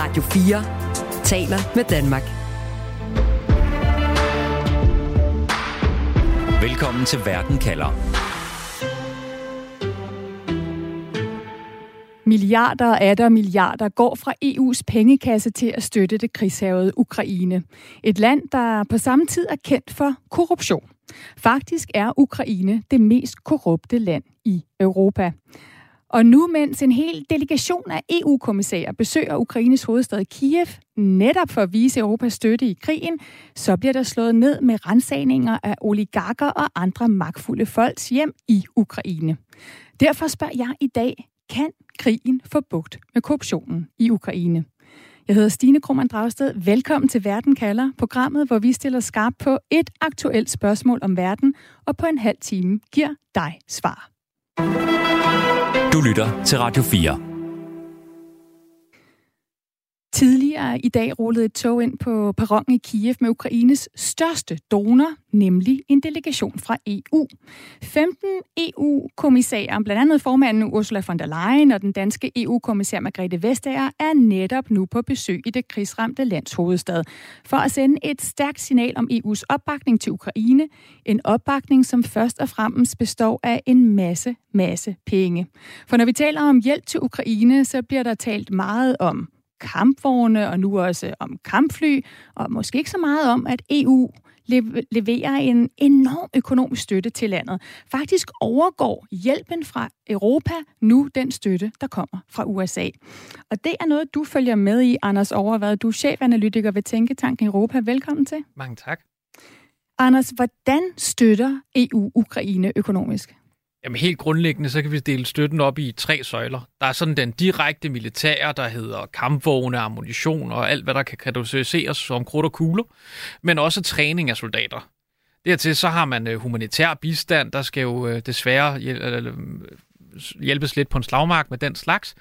Radio 4 taler med Danmark. Velkommen til Verden kalder. Milliarder af der milliarder går fra EU's pengekasse til at støtte det krigshavede Ukraine. Et land, der på samme tid er kendt for korruption. Faktisk er Ukraine det mest korrupte land i Europa. Og nu, mens en hel delegation af EU-kommissærer besøger Ukraines hovedstad Kiev, netop for at vise Europas støtte i krigen, så bliver der slået ned med rensagninger af oligarker og andre magtfulde folks hjem i Ukraine. Derfor spørger jeg i dag, kan krigen få bugt med korruptionen i Ukraine? Jeg hedder Stine Krohmann Dragsted. Velkommen til Verden kalder, programmet, hvor vi stiller skarp på et aktuelt spørgsmål om verden, og på en halv time giver dig svar. Du lytter til Radio 4. Tidligere i dag rullede et tog ind på perronen i Kiev med Ukraines største donor, nemlig en delegation fra EU. 15 EU-kommissærer, blandt andet formanden Ursula von der Leyen og den danske EU-kommissær Margrethe Vestager, er netop nu på besøg i det krigsramte lands hovedstad for at sende et stærkt signal om EU's opbakning til Ukraine. En opbakning, som først og fremmest består af en masse, masse penge. For når vi taler om hjælp til Ukraine, så bliver der talt meget om kampvogne og nu også om kampfly, og måske ikke så meget om, at EU leverer en enorm økonomisk støtte til landet. Faktisk overgår hjælpen fra Europa nu den støtte, der kommer fra USA. Og det er noget, du følger med i, Anders Overvad. Du er chefanalytiker ved Tænketanken Europa. Velkommen til. Mange tak. Anders, hvordan støtter EU Ukraine økonomisk? Jamen helt grundlæggende, så kan vi dele støtten op i tre søjler. Der er sådan den direkte militære, der hedder kampvogne, ammunition og alt, hvad der kan kategoriseres som krudt og kugler, men også træning af soldater. Dertil så har man øh, humanitær bistand, der skal jo øh, desværre hjælpes lidt på en slagmark med den slags.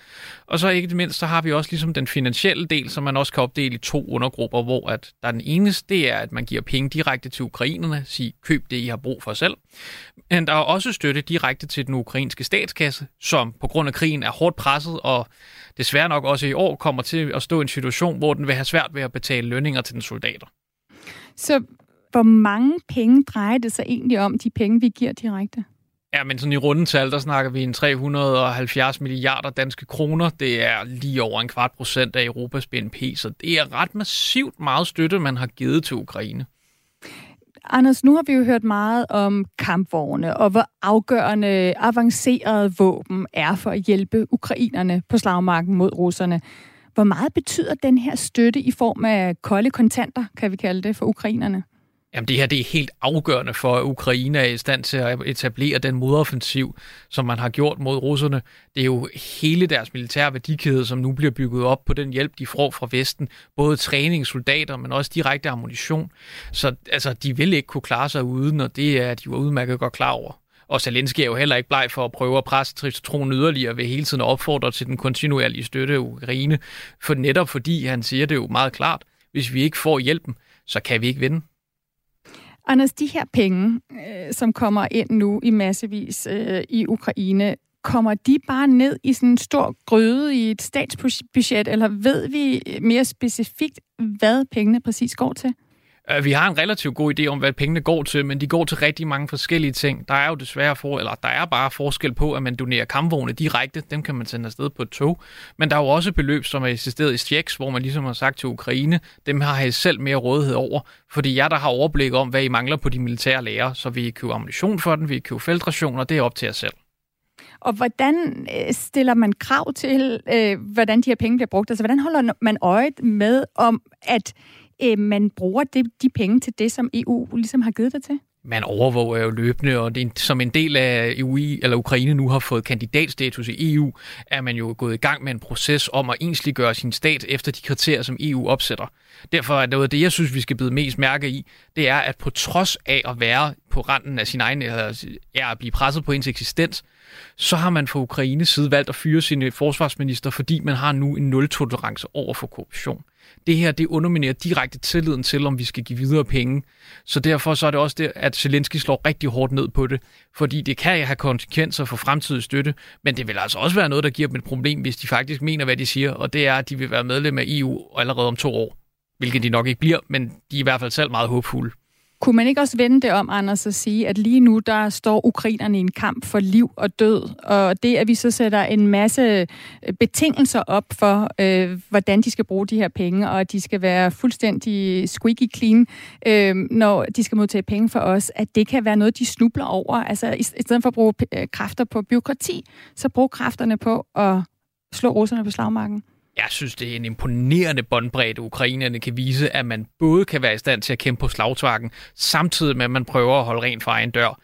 Og så ikke mindst, så har vi også ligesom den finansielle del, som man også kan opdele i to undergrupper, hvor at der er den eneste, det er, at man giver penge direkte til ukrainerne, sig køb det, I har brug for selv. Men der er også støtte direkte til den ukrainske statskasse, som på grund af krigen er hårdt presset, og desværre nok også i år kommer til at stå i en situation, hvor den vil have svært ved at betale lønninger til den soldater. Så hvor mange penge drejer det sig egentlig om, de penge, vi giver direkte? Ja, men sådan i rundetal, der snakker vi en 370 milliarder danske kroner. Det er lige over en kvart procent af Europas BNP, så det er ret massivt meget støtte, man har givet til Ukraine. Anders, nu har vi jo hørt meget om kampvogne, og hvor afgørende avancerede våben er for at hjælpe ukrainerne på slagmarken mod russerne. Hvor meget betyder den her støtte i form af kolde kontanter, kan vi kalde det, for ukrainerne? Jamen det her det er helt afgørende for, at Ukraine er i stand til at etablere den modoffensiv, som man har gjort mod russerne. Det er jo hele deres militære værdikæde, som nu bliver bygget op på den hjælp, de får fra Vesten. Både træning, soldater, men også direkte ammunition. Så altså, de vil ikke kunne klare sig uden, og det er de jo udmærket godt klar over. Og Zelensky er jo heller ikke bleg for at prøve at presse Triton yderligere ved hele tiden at opfordre til den kontinuerlige støtte af Ukraine. For netop fordi han siger det jo meget klart, hvis vi ikke får hjælpen, så kan vi ikke vinde. Anders, de her penge, øh, som kommer ind nu i massevis øh, i Ukraine, kommer de bare ned i sådan en stor gryde i et statsbudget, eller ved vi mere specifikt, hvad pengene præcis går til? Øh, vi har en relativt god idé om, hvad pengene går til, men de går til rigtig mange forskellige ting. Der er jo desværre for, eller der er bare forskel på, at man donerer kampvogne direkte. Dem kan man sende afsted på et tog. Men der er jo også beløb, som er eksisteret i checks, hvor man ligesom har sagt til Ukraine, dem har I selv mere rådighed over. Fordi jeg der har overblik om, hvad I mangler på de militære lærer, så vi købe ammunition for den, vi købe feltrationer, det er op til jer selv. Og hvordan øh, stiller man krav til, øh, hvordan de her penge bliver brugt? Altså, hvordan holder man øje med, om at øh, man bruger det, de penge til det, som EU ligesom har givet dig til? Man overvåger jo løbende, og det, som en del af EU, eller Ukraine nu har fået kandidatstatus i EU, er man jo gået i gang med en proces om at ensliggøre sin stat efter de kriterier, som EU opsætter. Derfor er noget af det, jeg synes, vi skal bide mest mærke i, det er, at på trods af at være på randen af sin egen, eller er at blive presset på ens eksistens, så har man fra Ukraines side valgt at fyre sine øh, forsvarsminister, fordi man har nu en nul-tolerance over for korruption. Det her, det underminerer direkte tilliden til, om vi skal give videre penge. Så derfor så er det også det, at Zelensky slår rigtig hårdt ned på det, fordi det kan have konsekvenser for fremtidig støtte, men det vil altså også være noget, der giver dem et problem, hvis de faktisk mener, hvad de siger, og det er, at de vil være medlem af EU allerede om to år. Hvilket de nok ikke bliver, men de er i hvert fald selv meget håbfulde. Kunne man ikke også vende det om, Anders, og sige, at lige nu der står ukrainerne i en kamp for liv og død, og det, at vi så sætter en masse øh, betingelser op for, øh, hvordan de skal bruge de her penge, og at de skal være fuldstændig squeaky clean, øh, når de skal modtage penge for os, at det kan være noget, de snubler over. Altså, i, i stedet for at bruge øh, kræfter på byråkrati, så brug kræfterne på at slå russerne på slagmarken. Jeg synes, det er en imponerende båndbredde, ukrainerne kan vise, at man både kan være i stand til at kæmpe på slagtvakken, samtidig med, at man prøver at holde rent fra egen dør.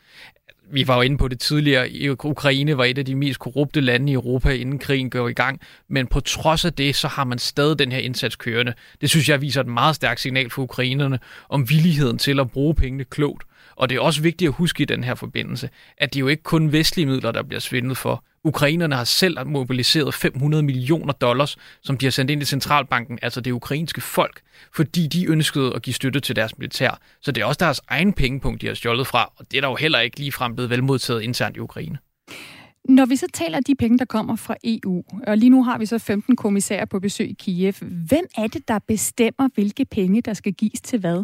Vi var jo inde på det tidligere. Ukraine var et af de mest korrupte lande i Europa, inden krigen går i gang. Men på trods af det, så har man stadig den her indsats kørende. Det synes jeg viser et meget stærkt signal for ukrainerne om villigheden til at bruge pengene klogt. Og det er også vigtigt at huske i den her forbindelse, at det jo ikke kun vestlige midler, der bliver svindlet for. Ukrainerne har selv mobiliseret 500 millioner dollars, som de har sendt ind i centralbanken, altså det ukrainske folk, fordi de ønskede at give støtte til deres militær. Så det er også deres egen pengepunkt, de har stjålet fra, og det er der jo heller ikke ligefrem blevet velmodtaget internt i Ukraine. Når vi så taler de penge, der kommer fra EU, og lige nu har vi så 15 kommissærer på besøg i Kiev, hvem er det, der bestemmer, hvilke penge, der skal gives til hvad?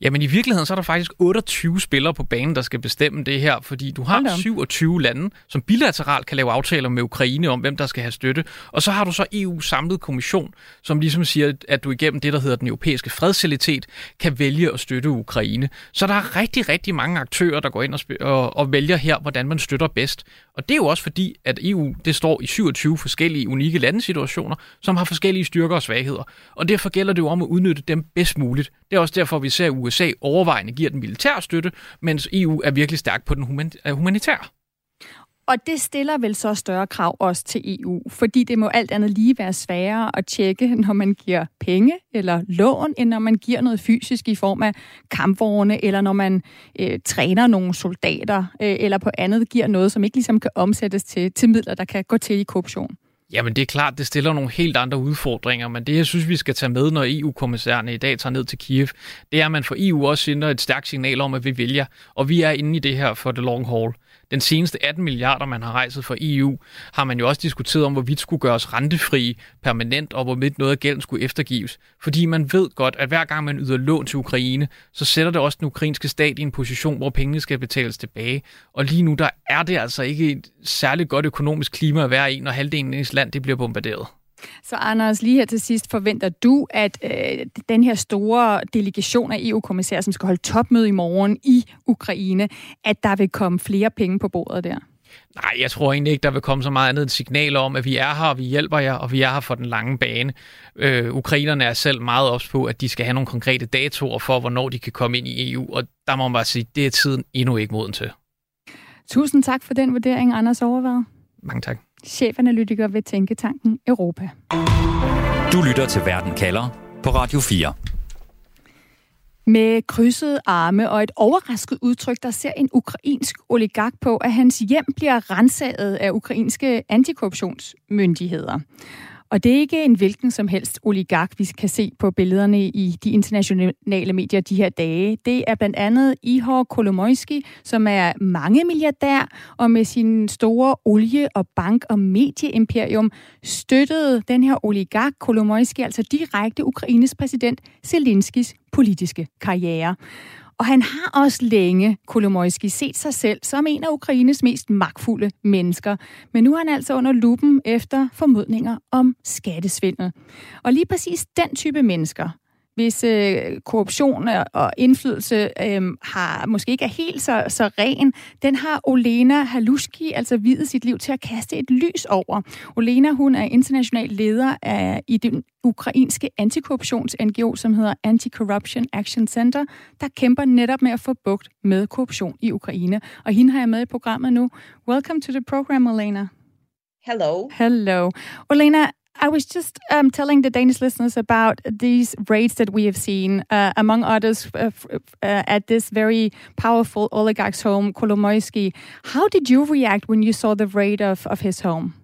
Jamen i virkeligheden så er der faktisk 28 spillere på banen, der skal bestemme det her, fordi du har 27 lande, som bilateralt kan lave aftaler med Ukraine om, hvem der skal have støtte. Og så har du så EU samlet kommission, som ligesom siger, at du igennem det, der hedder den europæiske fredsalitet, kan vælge at støtte Ukraine. Så der er rigtig, rigtig mange aktører, der går ind og, og, og vælger her, hvordan man støtter bedst. Og det er jo også fordi, at EU det står i 27 forskellige unikke landesituationer, som har forskellige styrker og svagheder. Og derfor gælder det jo om at udnytte dem bedst muligt. Det er også derfor, vi ser, USA overvejende giver den militær støtte, mens EU er virkelig stærk på den øh, humanitære. Og det stiller vel så større krav også til EU, fordi det må alt andet lige være sværere at tjekke, når man giver penge eller lån, end når man giver noget fysisk i form af kampvogne, eller når man øh, træner nogle soldater, øh, eller på andet giver noget, som ikke ligesom kan omsættes til, til midler, der kan gå til i korruption. Jamen det er klart, det stiller nogle helt andre udfordringer, men det jeg synes, vi skal tage med, når EU-kommissærerne i dag tager ned til Kiev, det er, at man for EU også sender et stærkt signal om, at vi vælger, og vi er inde i det her for the long haul. Den seneste 18 milliarder, man har rejset for EU, har man jo også diskuteret om, hvorvidt skulle gøres rentefri permanent, og hvorvidt noget af gælden skulle eftergives. Fordi man ved godt, at hver gang man yder lån til Ukraine, så sætter det også den ukrainske stat i en position, hvor pengene skal betales tilbage. Og lige nu, der er det altså ikke et særligt godt økonomisk klima at være i, når halvdelen af ens land det bliver bombarderet. Så Anders, lige her til sidst, forventer du, at øh, den her store delegation af EU-kommissærer, som skal holde topmøde i morgen i Ukraine, at der vil komme flere penge på bordet der? Nej, jeg tror egentlig ikke, der vil komme så meget andet end signaler om, at vi er her, og vi hjælper jer, og vi er her for den lange bane. Øh, ukrainerne er selv meget ops på, at de skal have nogle konkrete datoer for, hvornår de kan komme ind i EU, og der må man bare sige, det er tiden endnu ikke moden til. Tusind tak for den vurdering, Anders Overvad. Mange tak chefanalytiker ved Tænketanken Europa. Du lytter til Verden kalder på Radio 4. Med krydsede arme og et overrasket udtryk, der ser en ukrainsk oligark på, at hans hjem bliver rensaget af ukrainske antikorruptionsmyndigheder. Og det er ikke en hvilken som helst oligark, vi kan se på billederne i de internationale medier de her dage. Det er blandt andet Ihor Kolomoisky, som er mange milliardær, og med sin store olie- og bank- og medieimperium støttede den her oligark Kolomoisky altså direkte Ukraines præsident Zelenskis politiske karriere. Og han har også længe, Kolomojski, set sig selv som en af Ukraines mest magtfulde mennesker. Men nu er han altså under lupen efter formodninger om skattesvindel. Og lige præcis den type mennesker, hvis øh, korruption og indflydelse øh, har måske ikke er helt så, så ren, den har Olena Haluski altså videt sit liv til at kaste et lys over. Olena, hun er international leder af, i den ukrainske antikorruptions-NGO, som hedder Anti-Corruption Action Center, der kæmper netop med at få bugt med korruption i Ukraine. Og hende har jeg med i programmet nu. Welcome to the program, Olena. Hello. Hello. Olena, I was just um, telling the Danish listeners about these raids that we have seen, uh, among others, uh, uh, at this very powerful oligarch's home, Kolomoisky. How did you react when you saw the raid of, of his home?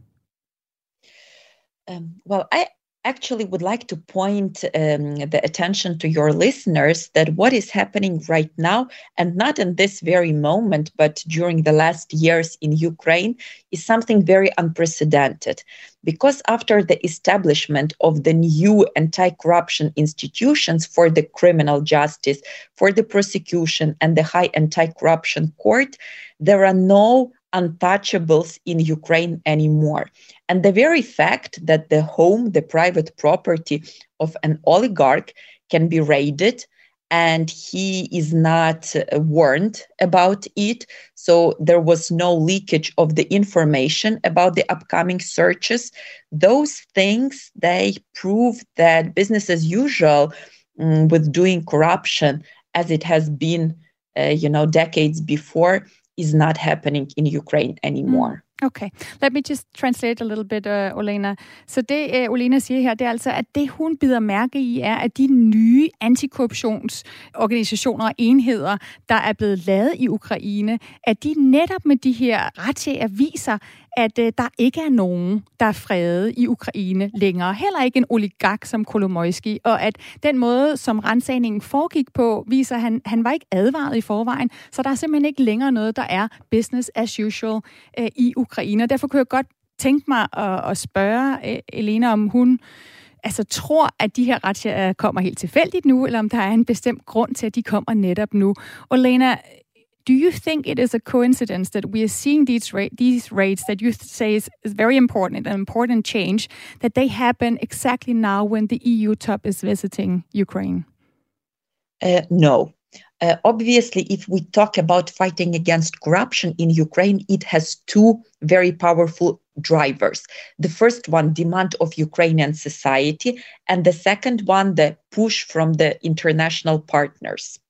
Um, well, I actually would like to point um, the attention to your listeners that what is happening right now, and not in this very moment, but during the last years in Ukraine, is something very unprecedented. Because after the establishment of the new anti corruption institutions for the criminal justice, for the prosecution, and the high anti corruption court, there are no untouchables in Ukraine anymore. And the very fact that the home, the private property of an oligarch, can be raided and he is not uh, warned about it. So there was no leakage of the information about the upcoming searches. Those things they prove that business as usual um, with doing corruption as it has been, uh, you know, decades before is not happening in Ukraine anymore. Mm. Okay, let me just translate a little bit, uh, Olena. Så det, uh, Olena siger her, det er altså, at det hun bider mærke i, er, at de nye antikorruptionsorganisationer og enheder, der er blevet lavet i Ukraine, at de netop med de her retter viser, at øh, der ikke er nogen, der er fredet i Ukraine længere. Heller ikke en oligark som Kolomojski. Og at den måde, som rensagningen foregik på, viser, at han, han var ikke advaret i forvejen. Så der er simpelthen ikke længere noget, der er business as usual øh, i Ukraine. Og derfor kunne jeg godt tænke mig at, at spørge øh, Elena, om hun altså tror, at de her retsjager kommer helt tilfældigt nu, eller om der er en bestemt grund til, at de kommer netop nu. Og Lena, do you think it is a coincidence that we are seeing these ra- these raids that you say is, is very important, an important change, that they happen exactly now when the EU top is visiting Ukraine? Uh, no. Uh, obviously, if we talk about fighting against corruption in Ukraine, it has two very powerful drivers. The first one, demand of Ukrainian society, and the second one, the push from the international partners.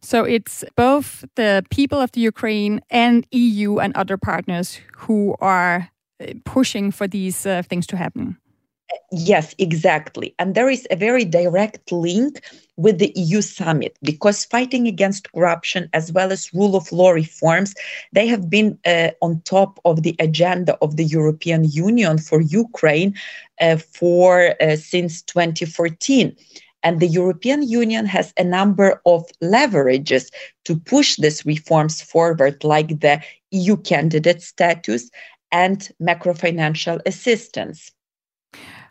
So it's both the people of the Ukraine and EU and other partners who are uh, pushing for these uh, things to happen. Yes, exactly. And there is a very direct link with the EU summit because fighting against corruption as well as rule of law reforms, they have been uh, on top of the agenda of the European Union for Ukraine uh, for uh, since 2014. And the European Union has a number of leverages to push these reforms forward, like the EU candidate status and macrofinancial assistance.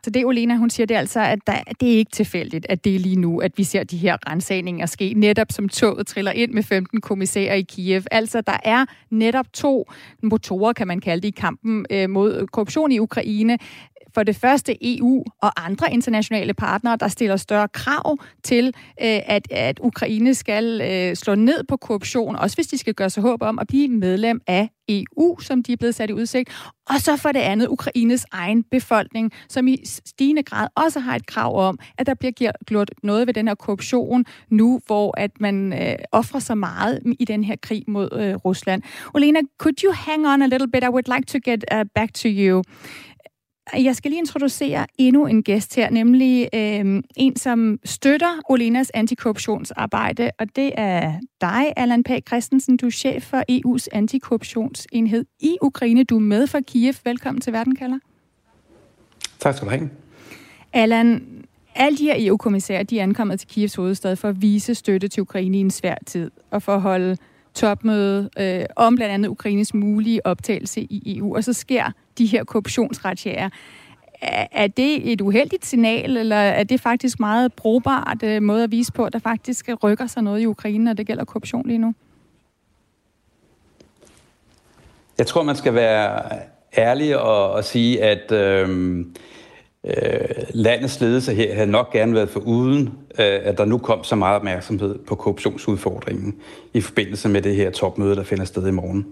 Så det, Olena, hun siger, det er altså, at der, det er ikke tilfældigt, at det er lige nu, at vi ser de her rensagninger ske, netop som toget triller ind med 15 kommissærer i Kiev. Altså, der er netop to motorer, kan man kalde det, i kampen øh, mod korruption i Ukraine for det første EU og andre internationale partnere, der stiller større krav til, øh, at, at Ukraine skal øh, slå ned på korruption, også hvis de skal gøre sig håb om at blive medlem af EU, som de er blevet sat i udsigt. Og så for det andet Ukraines egen befolkning, som i stigende grad også har et krav om, at der bliver gjort noget ved den her korruption nu, hvor at man øh, offrer så meget i den her krig mod øh, Rusland. Olena, could you hang on a little bit? I would like to get uh, back to you. Jeg skal lige introducere endnu en gæst her, nemlig øh, en, som støtter Olenas antikorruptionsarbejde, og det er dig, Allan P. Christensen. Du er chef for EU's antikorruptionsenhed i Ukraine. Du er med fra Kiev. Velkommen til Verdenkalder. Tak skal du have. Allan, alle de her EU-kommissærer, de er ankommet til Kievs hovedstad for at vise støtte til Ukraine i en svær tid, og for at holde topmøde øh, om blandt andet Ukraines mulige optagelse i EU, og så sker de her korruptionsretsjager. Er, er det et uheldigt signal, eller er det faktisk meget brugbart øh, måde at vise på, at der faktisk rykker sig noget i Ukraine, når det gælder korruption lige nu? Jeg tror, man skal være ærlig og, og sige, at øh, øh, landets ledelse her havde nok gerne været for uden, øh, at der nu kom så meget opmærksomhed på korruptionsudfordringen i forbindelse med det her topmøde, der finder sted i morgen.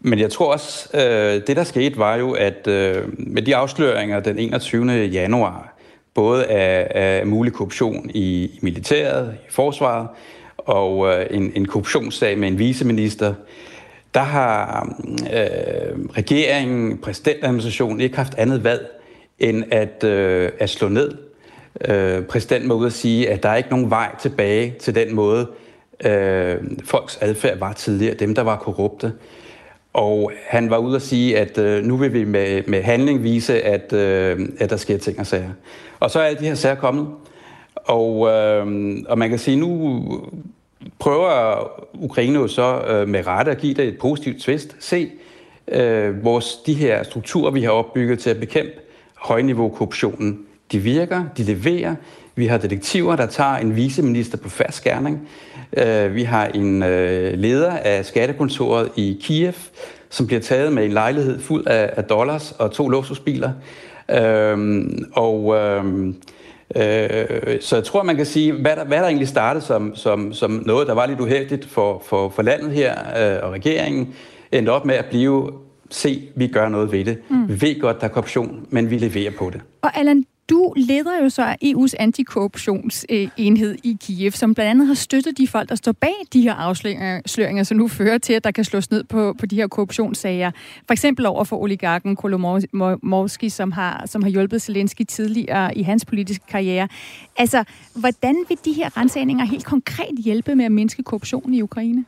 Men jeg tror også, øh, det der skete var jo, at øh, med de afsløringer den 21. januar, både af, af mulig korruption i, i militæret, i forsvaret, og øh, en, en korruptionssag med en viceminister, der har øh, regeringen, præsidentadministrationen ikke haft andet valg end at, øh, at slå ned. Øh, præsidenten var ude at sige, at der er ikke nogen vej tilbage til den måde, øh, folks adfærd var tidligere, dem der var korrupte. Og han var ude at sige, at øh, nu vil vi med, med handling vise, at, øh, at der sker ting og sager. Og så er alle de her sager kommet. Og, øh, og man kan sige, nu prøver Ukraine jo så øh, med rette at give det et positivt twist. Se, øh, vores, de her strukturer, vi har opbygget til at bekæmpe højniveau korruptionen, de virker, de leverer. Vi har detektiver, der tager en viceminister på fast skærning. Øh, vi har en øh, leder af skattekontoret i Kiev, som bliver taget med en lejlighed fuld af dollars og to luksusbiler. Øhm, og øhm, øh, så jeg tror, man kan sige, hvad der, hvad der egentlig startede som, som, som noget, der var lidt uheldigt for, for, for landet her øh, og regeringen, endte op med at blive, se, vi gør noget ved det. Mm. Vi ved godt, der er korruption, men vi leverer på det. Og Allan, du leder jo så EU's antikorruptionsenhed i Kiev, som blandt andet har støttet de folk, der står bag de her afsløringer, som nu fører til, at der kan slås ned på, på de her korruptionssager. For eksempel over for oligarken Kolomorski, som har, som har hjulpet Zelensky tidligere i hans politiske karriere. Altså, hvordan vil de her rensagninger helt konkret hjælpe med at mindske korruptionen i Ukraine?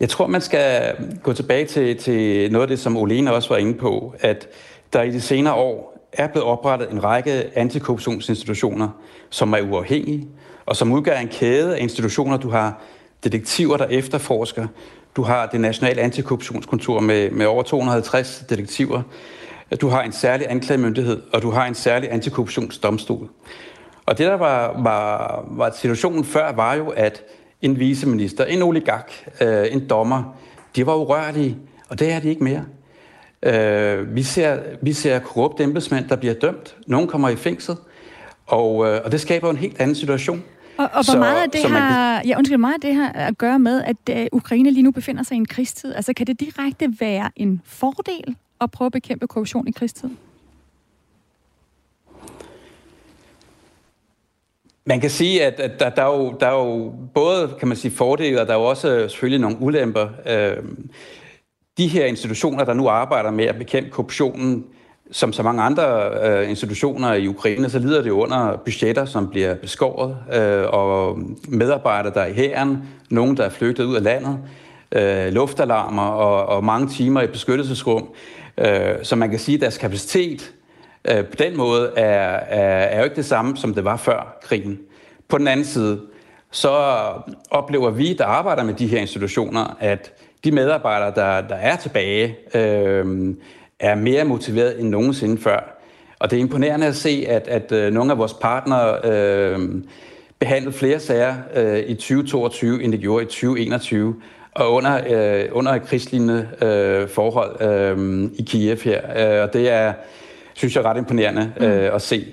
Jeg tror, man skal gå tilbage til, til noget af det, som Olena også var inde på, at der i de senere år er blevet oprettet en række antikorruptionsinstitutioner, som er uafhængige, og som udgør en kæde af institutioner. Du har detektiver, der efterforsker. Du har det nationale antikorruptionskontor med, med over 250 detektiver. Du har en særlig anklagemyndighed, og du har en særlig antikorruptionsdomstol. Og det, der var, var, var situationen før, var jo, at en viceminister, en oligark, øh, en dommer, de var urørlige, og det er de ikke mere. Øh, vi, ser, vi ser korrupte embedsmænd, der bliver dømt. Nogle kommer i fængsel, og, øh, og det skaber en helt anden situation. Og, og hvor meget af det har, kan... ja, undskyld, meget af det har at gøre med, at uh, Ukraine lige nu befinder sig i en krigstid? Altså kan det direkte være en fordel at prøve at bekæmpe korruption i krigstid? Man kan sige, at, at der, der, er jo, der er jo både kan man sige, fordele, og der er jo også selvfølgelig nogle ulemper. Øh, de her institutioner, der nu arbejder med at bekæmpe korruptionen, som så mange andre øh, institutioner i Ukraine, så lider det under budgetter, som bliver beskåret, øh, og medarbejdere, der er i hæren, nogen, der er flygtet ud af landet, øh, luftalarmer og, og mange timer i beskyttelsesrum. Øh, så man kan sige, at deres kapacitet øh, på den måde er, er, er jo ikke det samme, som det var før krigen. På den anden side, så oplever vi, der arbejder med de her institutioner, at de medarbejdere, der, der er tilbage, øh, er mere motiveret end nogensinde før. Og det er imponerende at se, at, at øh, nogle af vores partnere øh, behandlede flere sager øh, i 2022, end de gjorde i 2021, og under, øh, under krigslignende øh, forhold øh, i Kiev her. Øh, og det er, synes jeg, ret imponerende øh, mm. at se.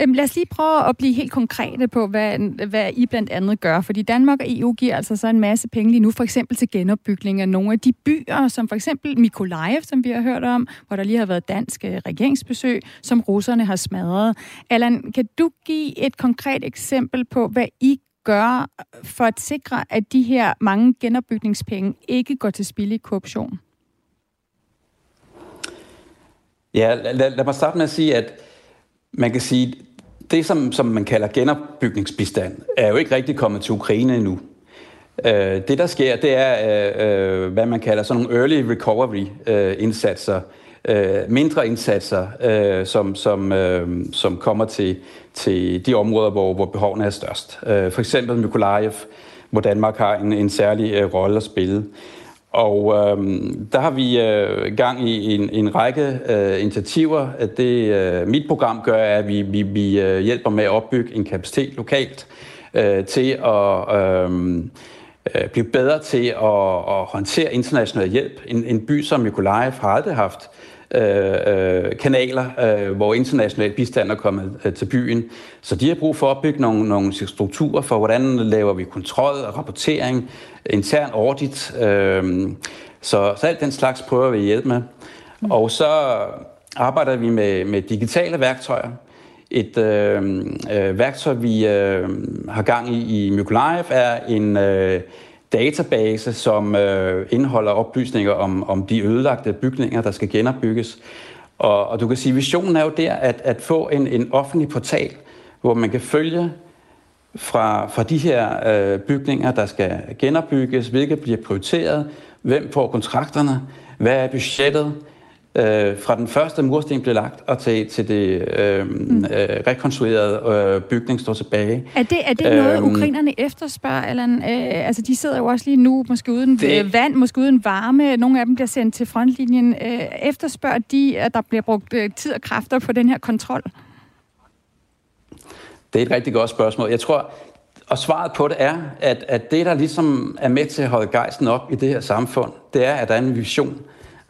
Øhm, lad os lige prøve at blive helt konkrete på, hvad, hvad I blandt andet gør. Fordi Danmark og EU giver altså så en masse penge lige nu, for eksempel til genopbygning af nogle af de byer, som for eksempel Mykolaiv, som vi har hørt om, hvor der lige har været dansk øh, regeringsbesøg, som russerne har smadret. Allan, kan du give et konkret eksempel på, hvad I gør for at sikre, at de her mange genopbygningspenge ikke går til spil i korruption? Ja, lad, lad mig starte med at sige, at man kan sige, det som, som man kalder genopbygningsbistand, er jo ikke rigtig kommet til Ukraine endnu. Øh, det der sker, det er, øh, øh, hvad man kalder sådan nogle early recovery øh, indsatser, øh, mindre indsatser, øh, som, som, øh, som kommer til, til de områder, hvor, hvor behovene er størst. Øh, for eksempel Mykolaiv, hvor Danmark har en, en særlig øh, rolle at spille. Og øh, der har vi øh, gang i en, en række øh, initiativer. Det øh, mit program gør, er, at vi, vi, vi øh, hjælper med at opbygge en kapacitet lokalt øh, til at øhm, øh, blive bedre til at, at håndtere international hjælp. En, en by som Mykolaiv har aldrig haft øh, øh, kanaler, øh, hvor international bistand er kommet øh, til byen. Så de har brug for at opbygge nogle, nogle strukturer for, hvordan laver vi kontrol og rapportering, intern audit. Øh, så, så alt den slags prøver vi at hjælpe med. Mm. Og så arbejder vi med, med digitale værktøjer. Et øh, øh, værktøj, vi øh, har gang i i Mykolaiv, er en øh, database, som øh, indeholder oplysninger om, om de ødelagte bygninger, der skal genopbygges. Og, og du kan sige, visionen er jo der at, at få en, en offentlig portal, hvor man kan følge fra, fra de her øh, bygninger, der skal genopbygges, hvilke bliver prioriteret, hvem får kontrakterne, hvad er budgettet, øh, fra den første mursten blev lagt og til, til det øh, mm. øh, rekonstruerede øh, bygning står tilbage. Er det, er det noget, øhm, ukrainerne efterspørger? Eller, øh, altså, de sidder jo også lige nu, måske uden det, vand, måske uden varme. Nogle af dem bliver sendt til frontlinjen. Øh, efterspørger de, at der bliver brugt øh, tid og kræfter på den her kontrol? Det er et rigtig godt spørgsmål. Jeg tror, og svaret på det er, at, at det, der ligesom er med til at holde gejsten op i det her samfund, det er, at der er en vision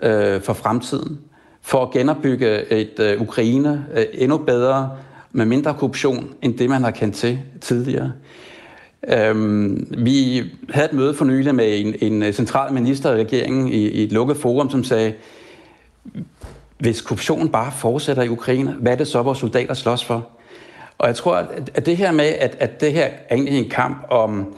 øh, for fremtiden, for at genopbygge et øh, Ukraine øh, endnu bedre, med mindre korruption, end det, man har kendt til tidligere. Øhm, vi havde et møde for nylig med en, en øh, central minister i regeringen i, i et lukket forum, som sagde, hvis korruptionen bare fortsætter i Ukraine, hvad er det så, vores soldater slås for? Og jeg tror, at det her med, at, at det her er egentlig en kamp om,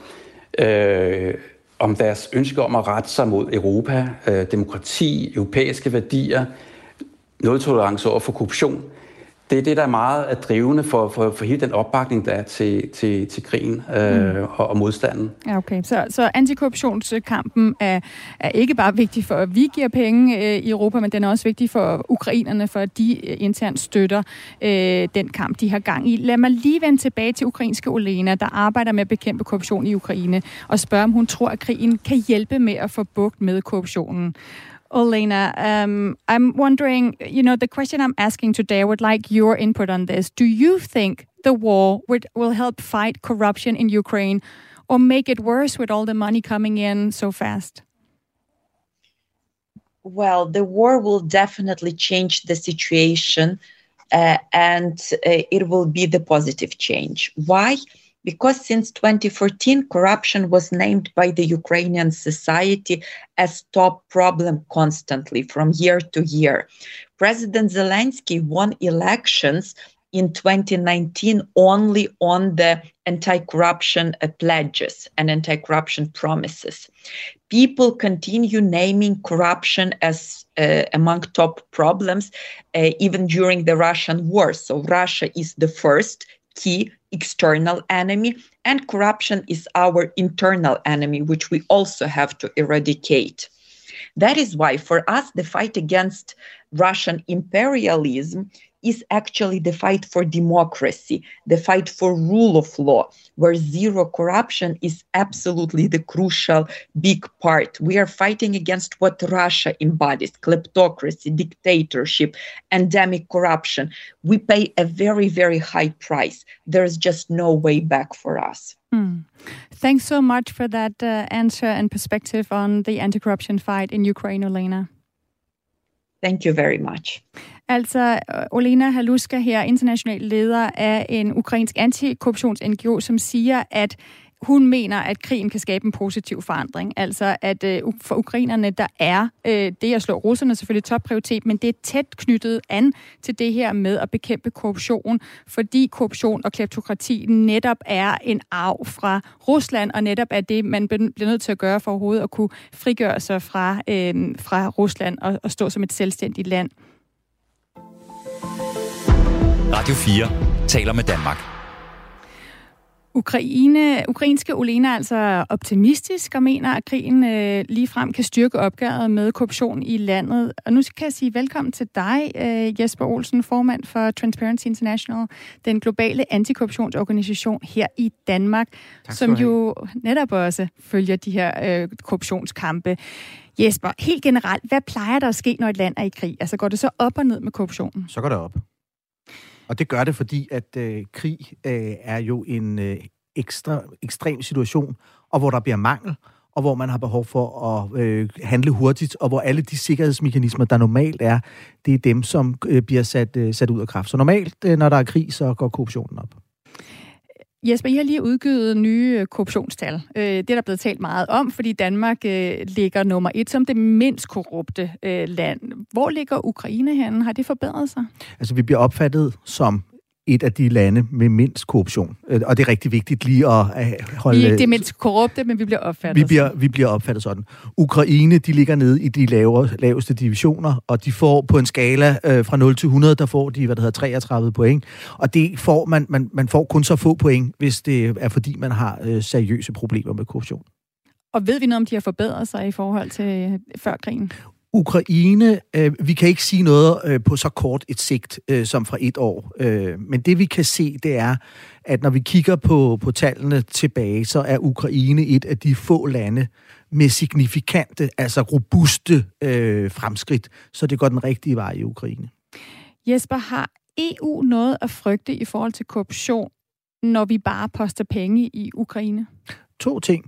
øh, om deres ønske om at rette sig mod Europa, øh, demokrati, europæiske værdier, nul tolerance over for korruption, det er det, der er meget at drivende for, for, for hele den opbakning, der er til, til, til krigen øh, mm. og, og modstanden. Ja, okay. Så, så antikorruptionskampen er, er ikke bare vigtig for, at vi giver penge øh, i Europa, men den er også vigtig for ukrainerne, for at de øh, internt støtter øh, den kamp, de har gang i. Lad mig lige vende tilbage til ukrainske Olena, der arbejder med at bekæmpe korruption i Ukraine, og spørge, om hun tror, at krigen kan hjælpe med at få bugt med korruptionen. Olena, um, I'm wondering, you know, the question I'm asking today, I would like your input on this. Do you think the war would, will help fight corruption in Ukraine or make it worse with all the money coming in so fast? Well, the war will definitely change the situation uh, and uh, it will be the positive change. Why? Because since 2014, corruption was named by the Ukrainian society as top problem constantly from year to year. President Zelensky won elections in 2019 only on the anti corruption uh, pledges and anti corruption promises. People continue naming corruption as uh, among top problems uh, even during the Russian war. So, Russia is the first key external enemy, and corruption is our internal enemy, which we also have to eradicate. That is why, for us, the fight against Russian imperialism is actually the fight for democracy, the fight for rule of law, where zero corruption is absolutely the crucial big part. We are fighting against what Russia embodies kleptocracy, dictatorship, endemic corruption. We pay a very, very high price. There's just no way back for us. Hmm. Thanks so much for that uh, answer and perspective on the anti corruption fight in Ukraine, Olena. Thank you very much. Altså, Olena Haluska her, international leder af en ukrainsk antikorruptions-NGO, som siger, at hun mener, at krigen kan skabe en positiv forandring. Altså, at øh, for ukrainerne, der er øh, det at slå russerne selvfølgelig topprioritet, men det er tæt knyttet an til det her med at bekæmpe korruption, fordi korruption og kleptokrati netop er en arv fra Rusland, og netop er det, man bliver nødt til at gøre for overhovedet at kunne frigøre sig fra, øh, fra Rusland og, og stå som et selvstændigt land. Radio 4 taler med Danmark. Ukraine, ukrainske Olena er altså optimistisk og mener, at krigen øh, ligefrem kan styrke opgøret med korruption i landet. Og nu kan jeg sige velkommen til dig, øh, Jesper Olsen, formand for Transparency International, den globale antikorruptionsorganisation her i Danmark, som jo netop også følger de her øh, korruptionskampe. Jesper, helt generelt, hvad plejer der at ske, når et land er i krig? Altså går det så op og ned med korruptionen? Så går det op. Og det gør det, fordi at øh, krig øh, er jo en øh, ekstra ekstrem situation, og hvor der bliver mangel, og hvor man har behov for at øh, handle hurtigt, og hvor alle de sikkerhedsmekanismer, der normalt er, det er dem, som øh, bliver sat, øh, sat ud af kraft. Så normalt, øh, når der er krig, så går korruptionen op. Jesper, I har lige udgivet nye øh, korruptionstal. Øh, det er der blevet talt meget om, fordi Danmark øh, ligger nummer et som det mindst korrupte land. Hvor ligger Ukraine henne? Har det forbedret sig? Altså, vi bliver opfattet som et af de lande med mindst korruption. Øh, og det er rigtig vigtigt lige at holde... Vi er ikke det mindst korrupte, men vi bliver opfattet vi bliver, vi bliver opfattet sådan. Ukraine, de ligger nede i de lavere, laveste divisioner, og de får på en skala øh, fra 0 til 100, der får de, hvad der hedder, 33 point. Og det får man, man, man får kun så få point, hvis det er fordi, man har øh, seriøse problemer med korruption. Og ved vi noget om, de har forbedret sig i forhold til øh, før krigen? Ukraine, øh, vi kan ikke sige noget øh, på så kort et sigt øh, som fra et år, øh, men det vi kan se, det er, at når vi kigger på, på tallene tilbage, så er Ukraine et af de få lande med signifikante, altså robuste øh, fremskridt, så det går den rigtige vej i Ukraine. Jesper, har EU noget at frygte i forhold til korruption, når vi bare poster penge i Ukraine? To ting.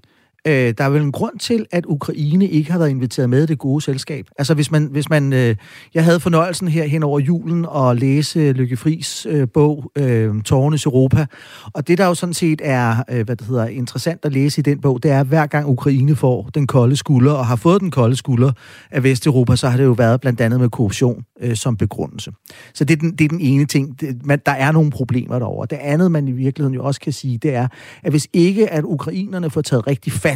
Øh, der er vel en grund til, at Ukraine ikke har været inviteret med i det gode selskab. Altså hvis man, hvis man øh, jeg havde fornøjelsen her hen over julen at læse Lykke Fris øh, bog, øh, Tårnes Europa, og det der jo sådan set er, øh, hvad det hedder, interessant at læse i den bog, det er, at hver gang Ukraine får den kolde skulder, og har fået den kolde skulder af Vesteuropa, så har det jo været blandt andet med korruption øh, som begrundelse. Så det er den, det er den ene ting. Det, man, der er nogle problemer derovre. Det andet, man i virkeligheden jo også kan sige, det er, at hvis ikke at ukrainerne får taget rigtig fat,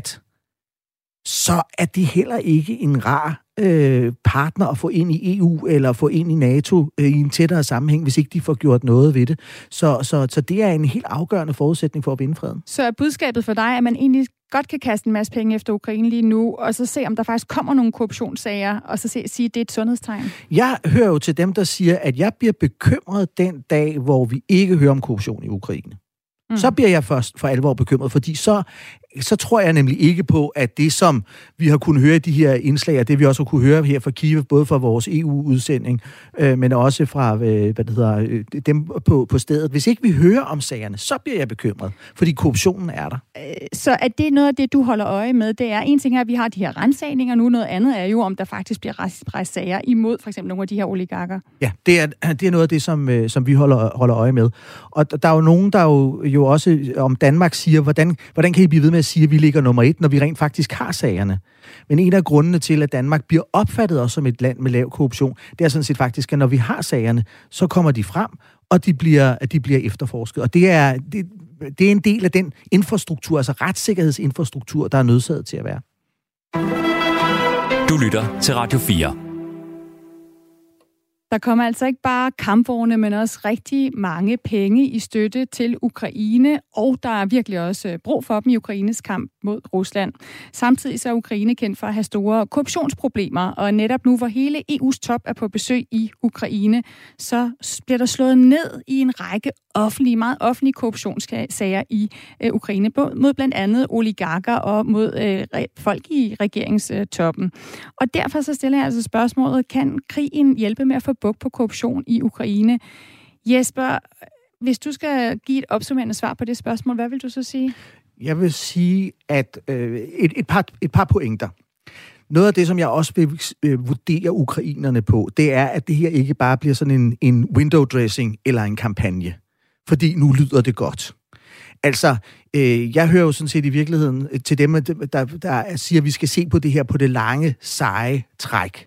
så er det heller ikke en rar øh, partner at få ind i EU eller få ind i NATO øh, i en tættere sammenhæng, hvis ikke de får gjort noget ved det. Så, så, så det er en helt afgørende forudsætning for at vinde freden. Så er budskabet for dig, at man egentlig godt kan kaste en masse penge efter Ukraine lige nu, og så se, om der faktisk kommer nogle korruptionssager, og så se, sige, at det er et sundhedstegn? Jeg hører jo til dem, der siger, at jeg bliver bekymret den dag, hvor vi ikke hører om korruption i Ukraine. Mm. Så bliver jeg først for alvor bekymret, fordi så så tror jeg nemlig ikke på, at det, som vi har kunnet høre i de her indslag, og det vi også har kunne høre her fra Kiev, både fra vores EU-udsending, øh, men også fra øh, hvad det hedder, øh, dem på, på stedet. Hvis ikke vi hører om sagerne, så bliver jeg bekymret, fordi korruptionen er der. Øh, så er det noget af det, du holder øje med? Det er en ting er, at vi har de her rensagninger nu, noget andet er jo, om der faktisk bliver rejst sager imod for eksempel nogle af de her oligarker. Ja, det er, det er noget af det, som, øh, som vi holder, holder øje med. Og der er jo nogen, der jo, jo også om Danmark siger, hvordan, hvordan kan I blive ved med at sige, at vi ligger nummer et, når vi rent faktisk har sagerne. Men en af grundene til, at Danmark bliver opfattet også som et land med lav korruption, det er sådan set faktisk, at når vi har sagerne, så kommer de frem, og de bliver, at de bliver efterforsket. Og det er, det, det er en del af den infrastruktur, altså retssikkerhedsinfrastruktur, der er nødsaget til at være. Du lytter til Radio 4. Der kommer altså ikke bare kampvogne, men også rigtig mange penge i støtte til Ukraine, og der er virkelig også øh, brug for dem i Ukraines kamp mod Rusland. Samtidig så er Ukraine kendt for at have store korruptionsproblemer, og netop nu, hvor hele EU's top er på besøg i Ukraine, så bliver der slået ned i en række offentlige, meget offentlige korruptionssager i øh, Ukraine, mod blandt andet oligarker og mod øh, folk i regeringstoppen. Og derfor så stiller jeg altså spørgsmålet, kan krigen hjælpe med at få bugt på korruption i Ukraine? Jesper, hvis du skal give et opsummerende svar på det spørgsmål, hvad vil du så sige? Jeg vil sige, at øh, et, et, par, et par pointer. Noget af det, som jeg også vil øh, vurdere ukrainerne på, det er, at det her ikke bare bliver sådan en, en window dressing eller en kampagne fordi nu lyder det godt. Altså, øh, jeg hører jo sådan set i virkeligheden øh, til dem, der, der siger, at vi skal se på det her på det lange, seje træk.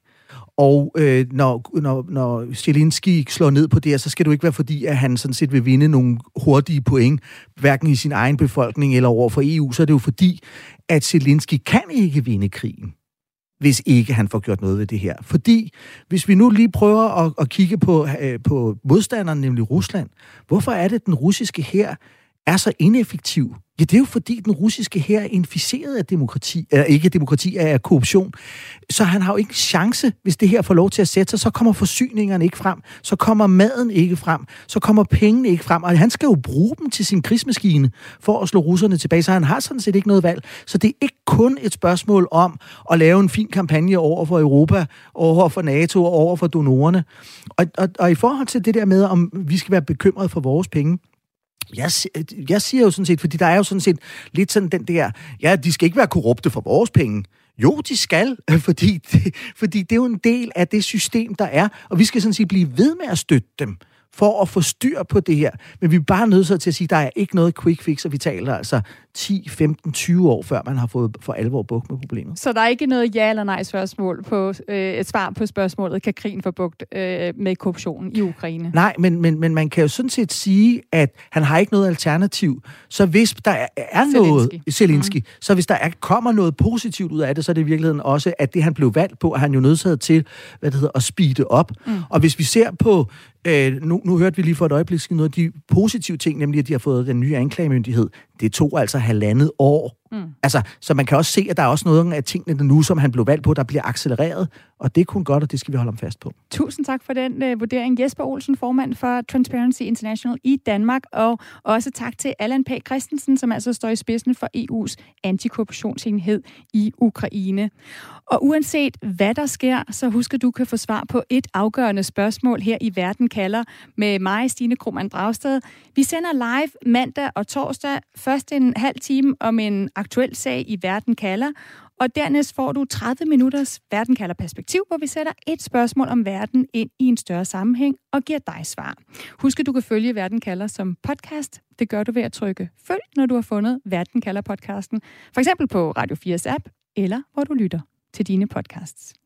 Og øh, når, når, når Zelensky slår ned på det her, så skal det jo ikke være fordi, at han sådan set vil vinde nogle hurtige point, hverken i sin egen befolkning eller over for EU. Så er det jo fordi, at Zelensky kan ikke vinde krigen hvis ikke han får gjort noget ved det her. Fordi hvis vi nu lige prøver at, at kigge på, øh, på modstanderen, nemlig Rusland, hvorfor er det, at den russiske her er så ineffektiv Ja, det er jo fordi, den russiske her er inficeret af demokrati, eller ikke demokrati, af korruption. Så han har jo ikke chance, hvis det her får lov til at sætte sig, så kommer forsyningerne ikke frem, så kommer maden ikke frem, så kommer pengene ikke frem, og han skal jo bruge dem til sin krigsmaskine for at slå russerne tilbage, så han har sådan set ikke noget valg. Så det er ikke kun et spørgsmål om at lave en fin kampagne over for Europa, over for NATO og over for donorerne. Og, og, og i forhold til det der med, om vi skal være bekymrede for vores penge, jeg, øh, jeg siger jo sådan set, fordi der er jo sådan set lidt sådan den der, ja, de skal ikke være korrupte for vores penge. Jo, de skal, fordi det, fordi det er jo en del af det system, der er, og vi skal sådan set blive ved med at støtte dem for at få styr på det her. Men vi er bare nødt til at sige, at der er ikke noget quick fix, og vi taler altså 10, 15, 20 år, før man har fået for alvor bugt med problemet. Så der er ikke noget ja eller nej spørgsmål på, øh, et svar på spørgsmålet, kan krigen få bugt øh, med korruptionen i Ukraine? Nej, men, men, men man kan jo sådan set sige, at han har ikke noget alternativ. Så hvis der er, er noget, Zelensky, mm. så hvis der er, kommer noget positivt ud af det, så er det i virkeligheden også, at det han blev valgt på, er han jo nødsaget til, hvad det hedder, at speede op. Mm. Og hvis vi ser på Øh, nu, nu hørte vi lige for et øjeblik noget af de positive ting, nemlig at de har fået den nye anklagemyndighed. Det tog altså halvandet år. Mm. Altså, så man kan også se, at der er også noget af tingene nu, som han blev valgt på, der bliver accelereret, og det er kun godt, og det skal vi holde ham fast på. Tusind tak for den uh, vurdering. Jesper Olsen, formand for Transparency International i Danmark, og også tak til Allan P. Christensen, som altså står i spidsen for EU's antikorruptionsenhed i Ukraine. Og uanset hvad der sker, så husk at du kan få svar på et afgørende spørgsmål her i Verden kalder med mig, Stine Krohmann Dragsted. Vi sender live mandag og torsdag, først en halv time om en aktuel sag i Verden kalder, og dernæst får du 30 minutters Verden kalder perspektiv, hvor vi sætter et spørgsmål om verden ind i en større sammenhæng og giver dig svar. Husk, at du kan følge Verden kalder som podcast. Det gør du ved at trykke følg, når du har fundet Verden kalder podcasten. For eksempel på Radio 4's app, eller hvor du lytter til dine podcasts.